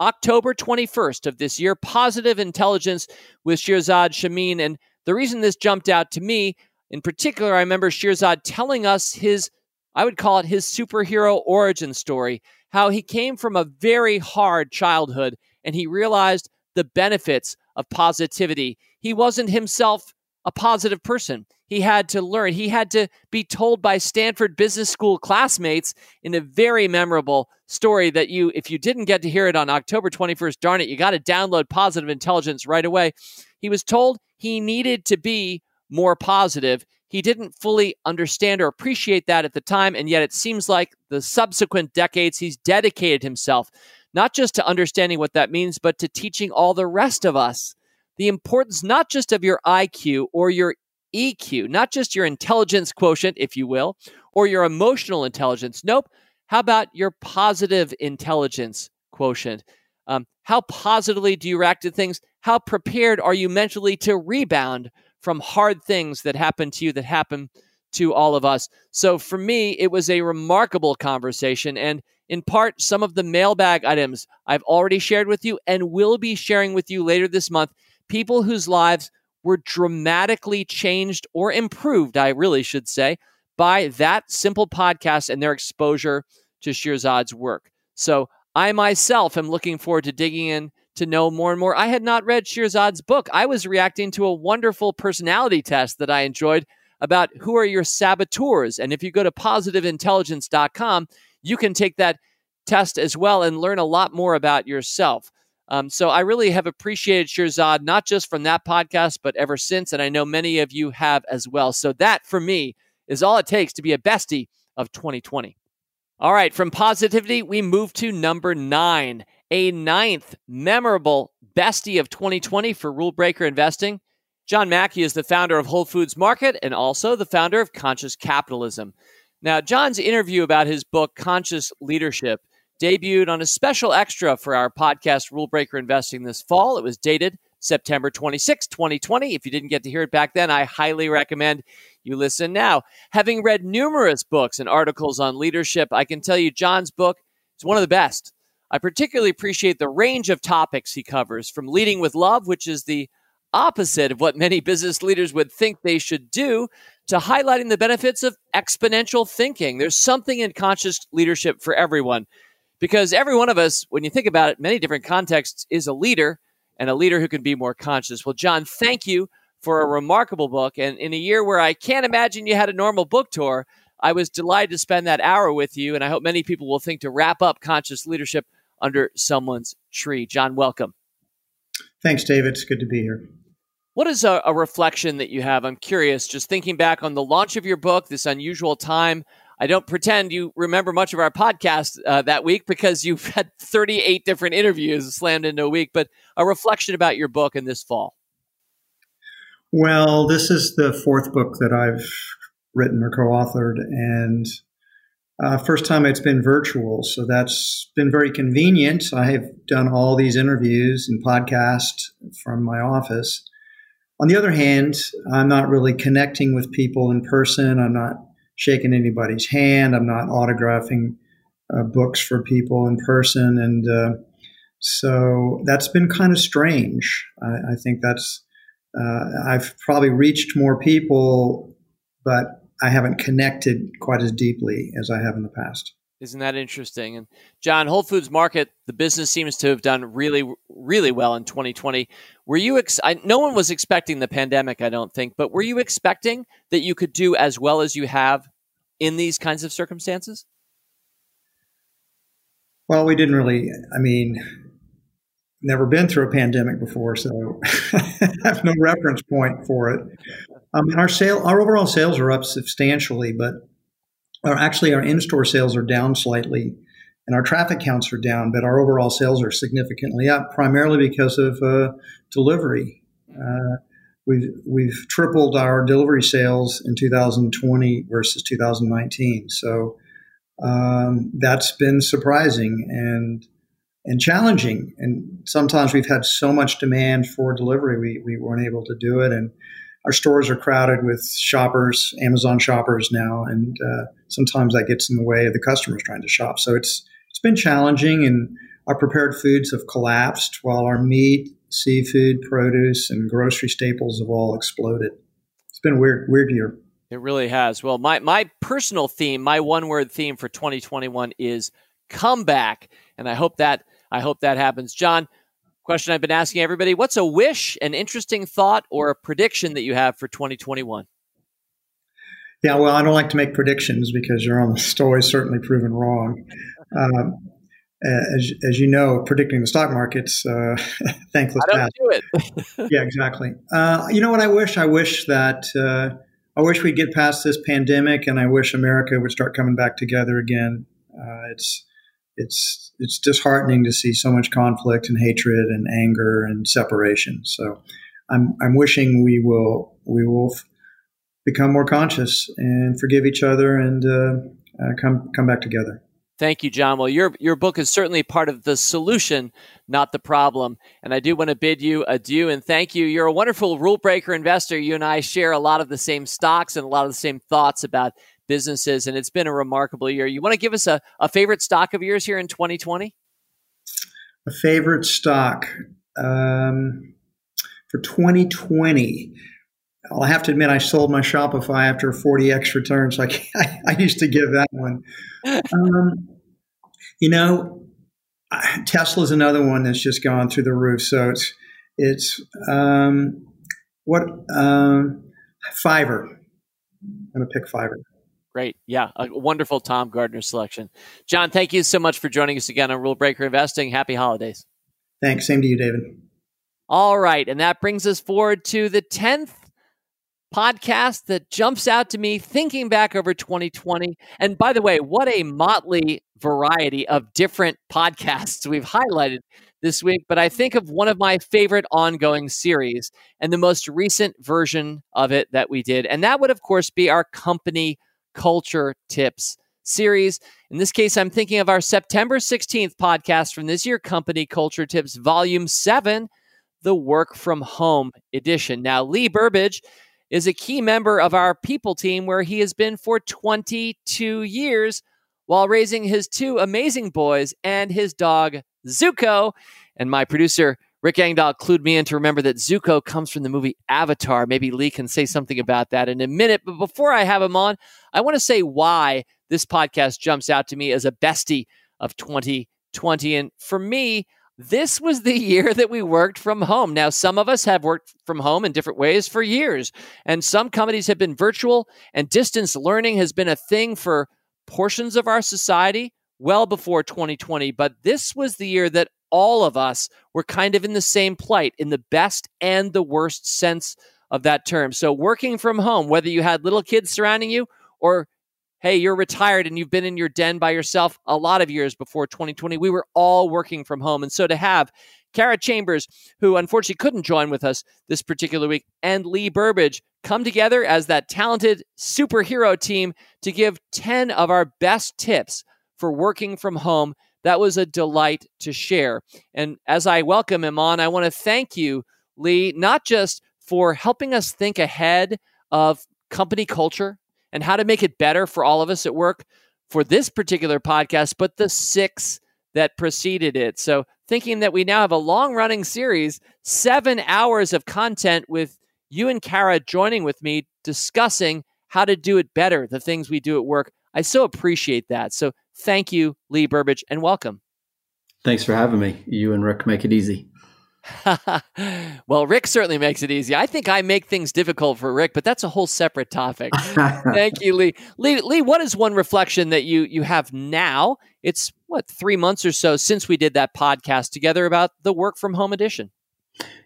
October 21st of this year, Positive Intelligence with Shirzad Chamine. And the reason this jumped out to me in particular, I remember Shirzad telling us his, I would call it his superhero origin story, how he came from a very hard childhood and he realized the benefits of positivity. He wasn't himself a positive person. He had to learn. He had to be told by Stanford Business School classmates in a very memorable story that you, if you didn't get to hear it on October 21st, darn it, you got to download Positive Intelligence right away. He was told he needed to be more positive. He didn't fully understand or appreciate that at the time, and yet it seems like the subsequent decades he's dedicated himself not just to understanding what that means, but to teaching all the rest of us the importance not just of your IQ or your EQ, not just your intelligence quotient, if you will, or your emotional intelligence. Nope. How about your positive intelligence quotient? Um, how positively do you react to things? How prepared are you mentally to rebound from hard things that happen to you, that happen to all of us? So for me, it was a remarkable conversation. And in part, some of the mailbag items I've already shared with you and will be sharing with you later this month people whose lives were dramatically changed or improved, I really should say, by that simple podcast and their exposure to Shirzad's work. So I myself am looking forward to digging in to know more and more. I had not read Shirzad's book. I was reacting to a wonderful personality test that I enjoyed about who are your saboteurs. And if you go to positiveintelligence.com, you can take that test as well and learn a lot more about yourself. Um, so I really have appreciated Shirzad, not just from that podcast, but ever since. And I know many of you have as well. So that for me is all it takes to be a bestie of 2020. All right, from positivity, we move to number nine, a ninth memorable bestie of 2020 for rule breaker investing. John Mackey is the founder of Whole Foods Market and also the founder of Conscious Capitalism. Now, John's interview about his book, Conscious Leadership, debuted on a special extra for our podcast, Rule Breaker Investing, this fall. It was dated September 26, 2020. If you didn't get to hear it back then, I highly recommend you listen now. Having read numerous books and articles on leadership, I can tell you John's book is one of the best. I particularly appreciate the range of topics he covers, from leading with love, which is the opposite of what many business leaders would think they should do, to highlighting the benefits of exponential thinking. There's something in conscious leadership for everyone because every one of us, when you think about it, many different contexts, is a leader and a leader who can be more conscious. Well, John, thank you for a remarkable book. And in a year where I can't imagine you had a normal book tour, I was delighted to spend that hour with you. And I hope many people will think to wrap up conscious leadership under someone's tree. John, welcome. Thanks, David. It's good to be here. What is a, a, reflection that you have? I'm curious, just thinking back on the launch of your book, this unusual time. I don't pretend you remember much of our podcast uh, that week because you've *laughs* had 38 different interviews slammed into a week, but a reflection about your book in this fall. Well, this is the fourth book that I've written or co authored, and uh, first time it's been virtual. So that's been very convenient. I have done all these interviews and podcasts from my office. On the other hand, I'm not really connecting with people in person. I'm not shaking anybody's hand. I'm not autographing uh, books for people in person. And uh, so that's been kind of strange. I, I think that's uh, I've probably reached more people, but I haven't connected quite as deeply as I have in the past. Isn't that interesting? And John, Whole Foods Market, the business seems to have done really, really well in 2020. Were you? Ex- I, no one was expecting the pandemic, I don't think, but were you expecting that you could do as well as you have in these kinds of circumstances? Well, we didn't really. I mean, never been through a pandemic before, so *laughs* I have no reference point for it. Um, our sale, our overall sales are up substantially, but actually our in-store sales are down slightly, and our traffic counts are down. But our overall sales are significantly up, primarily because of uh, delivery. Uh, we've we've tripled our delivery sales in 2020 versus 2019. So um, that's been surprising and and challenging. And sometimes we've had so much demand for delivery, we, we weren't able to do it. And our stores are crowded with shoppers, Amazon shoppers now, and uh, sometimes that gets in the way of the customers trying to shop. So it's it's been challenging, and our prepared foods have collapsed, while our meat, seafood, produce, and grocery staples have all exploded. It's been a weird weird year. It really has. Well, my my personal theme, my one word theme for 2021 is comeback, and I hope that I hope that happens. John, question I've been asking everybody what's a wish, an interesting thought, or a prediction that you have for 2021? Yeah, well, I don't like to make predictions because you're almost always certainly proven wrong. Um, as, as you know, predicting the stock market's uh, *laughs* thankless I don't do it. *laughs* *laughs* yeah, exactly. Uh, you know what I wish? I wish that uh, I wish we'd get past this pandemic, and I wish America would start coming back together again. Uh, it's it's it's disheartening to see so much conflict and hatred and anger and separation. So I'm I'm wishing we will we will f- become more conscious and forgive each other and uh, uh, come come back together. Thank you, John. Well, your your book is certainly part of the solution, not the problem. And I do want to bid you adieu and thank you. You're a wonderful rule breaker investor. You and I share a lot of the same stocks and a lot of the same thoughts about businesses, and it's been a remarkable year. You want to give us a, a favorite stock of yours here in 2020? A favorite stock um, for 2020. I'll have to admit, I sold my Shopify after 40x returns. So I, *laughs* I, used to give that one. Um, you know, Tesla's another one that's just gone through the roof. So it's it's um, what um, Fiverr. I'm gonna pick Fiverr. Great. Yeah. A wonderful Tom Gardner selection. John, thank you so much for joining us again on Rule Breaker Investing. Happy holidays. Thanks. Same to you, David. All right. And that brings us forward to the 10th podcast that jumps out to me thinking back over 2020. And by the way, what a motley variety of different *laughs* podcasts we've highlighted this week. But I think of one of my favorite ongoing series and the most recent version of it that we did. And that would, of course, be our company culture tips series. In this case, I'm thinking of our September 16th podcast from this year, Company Culture Tips Volume 7, the Work from Home edition. Now, Lee Burbage is a key member of our people team where he has been for 22 years while raising his two amazing boys and his dog, Zuko. And my producer, Rick Engdahl, clued me in to remember that Zuko comes from the movie Avatar. Maybe Lee can say something about that in a minute. But before I have him on, I want to say why this podcast jumps out to me as a bestie of 2020. And for me, this was the *laughs* year that we worked from home. Now, some of us have worked from home in different ways for years, and some companies have been virtual, and distance learning has been a thing for portions of our society well before 2020. But this was the year that all of us were kind of in the same plight in the best and the worst sense of that term. So, working from home, whether you had little kids surrounding you or hey, you're retired and you've been in your den by yourself a lot of years before 2020. We were all working from home. And so to have Kara Chambers, who unfortunately couldn't join with us this particular week, and Lee Burbage come together as that talented superhero team to give 10 of our best tips for working from home. That was a delight to share. And as I welcome him on, I want to thank you, Lee, not just for helping us think ahead of company culture and how to make it better for all of us at work for this particular podcast, but the six that preceded it. So, thinking that we now have a long running series, seven hours of content with you and Kara joining with me discussing how to do it better, the things we do at work. I so appreciate that. So, thank you, Lee Burbage, and welcome. Thanks for having me. You and Rick make it easy. *laughs* well, Rick certainly makes it easy. I think I make things difficult for Rick, but that's a whole separate topic. *laughs* Thank you, Lee. Lee. Lee, what is one reflection that you you have now? It's what three months or so since we did that podcast together about the work from home edition.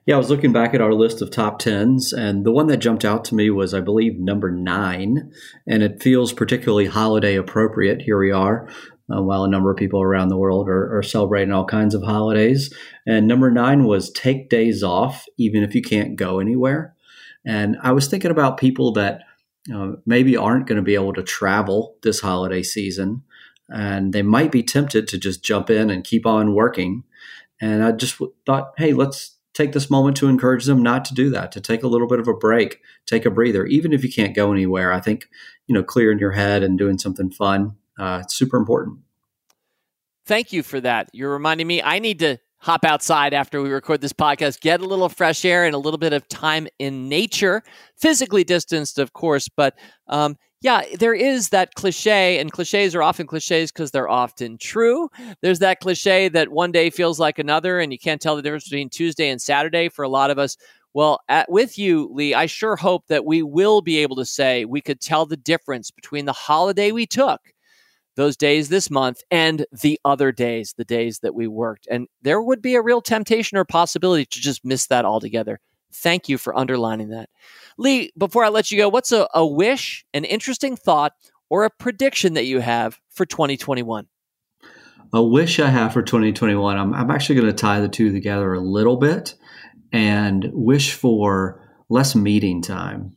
Yeah, I was looking back at our list of top tens, and the one that jumped out to me was, I believe, number nine, and it feels particularly holiday appropriate. Here we are uh, while a number of people around the world are, are, celebrating all kinds of holidays. And number nine was take days off, even if you can't go anywhere. And I was thinking about people that uh, maybe aren't going to be able to travel this holiday season, and they might be tempted to just jump in and keep on working. And I just thought, hey, let's take this moment to encourage them not to do that, to take a little bit of a break, take a breather, even if you can't go anywhere. I think, you know, clearing your head and doing something fun uh, it's super important. Thank you for that. You're reminding me I need to hop outside after we record this podcast, get a little fresh air and a little bit of time in nature, physically distanced, of course. But um, yeah, there is that cliche, and cliches are often cliches because they're often true. There's that cliche that one day feels like another, and you can't tell the difference between Tuesday and Saturday for a lot of us. Well, at, with you, Lee, I sure hope that we will be able to say we could tell the difference between the holiday we took those days this month and the other days, the days that we worked. And there would be a real temptation or possibility to just miss that altogether. Thank you for underlining that. Lee, before I let you go, what's a, a wish, an interesting thought, or a prediction that you have for 2021? A wish I have for 2021, I'm, I'm actually going to tie the two together a little bit and wish for less meeting time.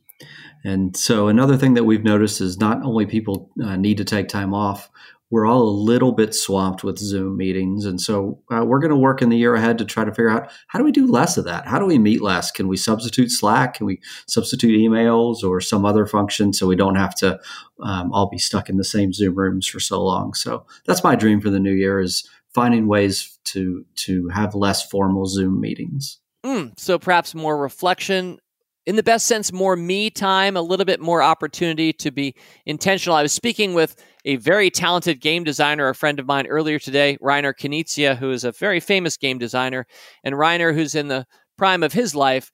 And so, another thing that we've noticed is not only people uh, need to take time off, we're all a little bit swamped with Zoom meetings. And so, uh, we're going to work in the year ahead to try to figure out how do we do less of that? How do we meet less? Can we substitute Slack? Can we substitute emails or some other function so we don't have to um, all be stuck in the same Zoom rooms for so long? So, that's my dream for the new year is finding ways to to have less formal Zoom meetings. Mm, so perhaps more reflection in the best sense, more me time, a little bit more opportunity to be intentional. I was speaking with a very talented game designer, a friend of mine earlier today, Reiner Knizia, who is a very famous game designer. And Reiner, who's in the prime of his life,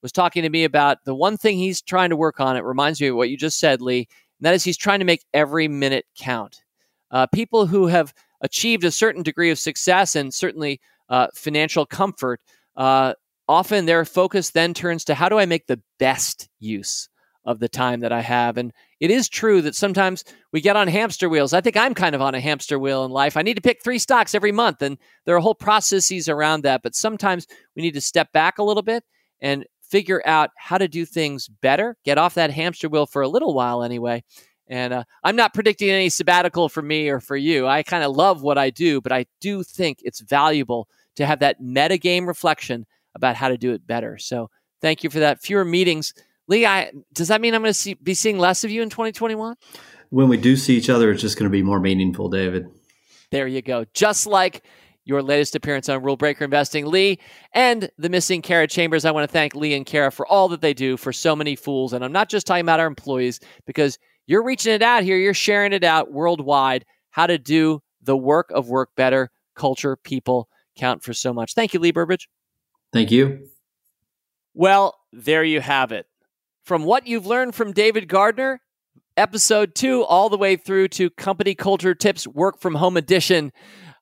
was talking to me about the one thing he's trying to work on. It reminds me of what you just said, Lee, and that is he's trying to make every minute count. Uh, people who have achieved a certain degree of success and certainly uh, financial comfort, uh, often their focus then turns to how do I make the best use of the time that I have. And it is true that sometimes we get on hamster wheels. I think I'm kind of on a hamster wheel in life. I need to pick three stocks every month, and there are whole processes around that. But sometimes we need to step back a little bit and figure out how to do things better, get off that hamster wheel for a little while anyway. And uh, I'm not predicting any sabbatical for me or for you. I kind of love what I do, but I do think it's valuable to have that metagame reflection about how to do it better. So thank you for that. Fewer meetings. Lee, I, does that mean I'm going to see, be seeing less of you in 2021? When we do see each other, it's just going to be more meaningful, David. There you go. Just like your latest appearance on Rule Breaker Investing. Lee and the missing Kara Chambers, I want to thank Lee and Kara for all that they do for so many fools. And I'm not just talking about our employees because you're reaching it out here, you're sharing it out worldwide how to do the work of work better. Culture, people count for so much. Thank you, Lee Burbage. Thank you. Well, there you have it. From what you've learned from David Gardner, episode two, all the way through to Company Culture Tips Work from Home Edition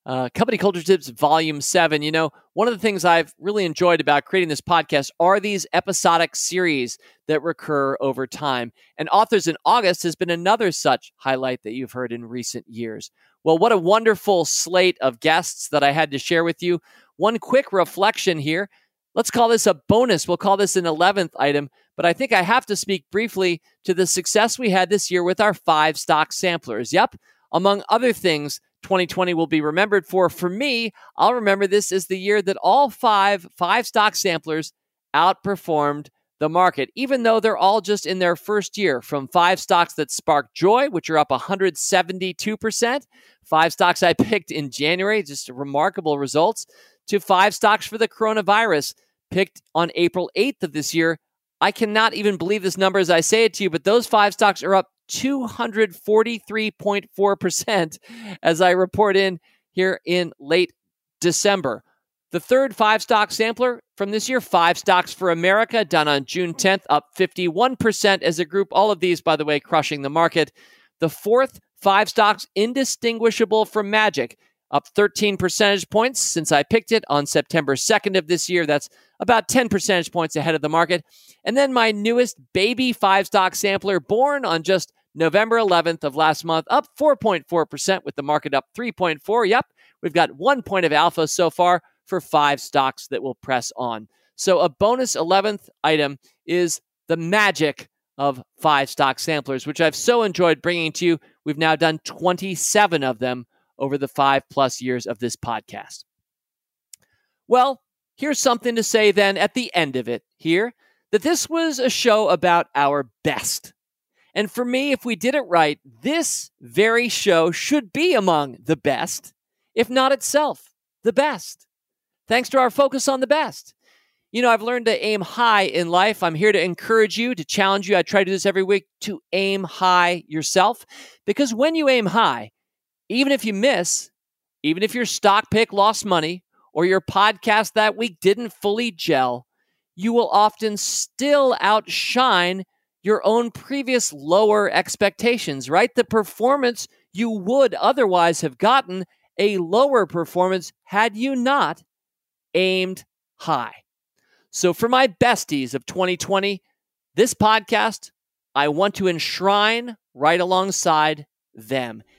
uh, Company Culture Tips Volume 7. You know, one of the things I've really enjoyed about creating this podcast are these episodic series that recur over time. And Authors in August has been another such highlight that you've heard in recent years. Well, what a wonderful slate of guests that I had to share with you. One quick reflection here. Let's call this a bonus. We'll call this an 11th item, but I think I have to speak briefly to the success we had this year with our five stock samplers. Yep, among other things, 2020 will be remembered for. For me, I'll remember this as the year that all five five stock samplers outperformed the market, even though they're all just in their first year. From five stocks that sparked joy, which are up 172%, five stocks I *laughs* picked in January, just remarkable results, to five stocks for the coronavirus picked on April 8th of this year. I cannot even believe this number as I say it to you, but those five stocks are up 243.4% *laughs* as I report in here in late December. The third five stock sampler from this year, Five Stocks for America, done on June 10th, up 51% as a group. All of these, by the way, crushing the market. The fourth, Five Stocks Indistinguishable from Magic, up 13 percentage points since I picked it on September 2nd of this year. That's about 10 percentage points ahead of the market. And then my newest baby five stock sampler, born on just November 11th of last month, up 4.4%, with the market up 3.4. Yep, we've got one point of alpha so far for five stocks that will press on. So a bonus 11th item is the magic of five stock samplers, which I've so enjoyed bringing to you. We've now done 27 of them over the five plus years of this podcast. Well, here's something to say then at the end of it here that this was a show about our best. And for me, if we did it right, this very show should be among the best, if not itself, the best. Thanks to our focus on the best. You know, I've learned to aim high in life. I'm here to encourage you, to challenge you. I try to do this every week to aim high yourself. Because when you aim high, even if you miss, even if your stock pick lost money or your podcast that week didn't fully gel, you will often still outshine your own previous lower expectations, right? The performance you would otherwise have gotten a lower performance had you not aimed high. So, for my besties of 2020, this podcast, I want to enshrine right alongside them.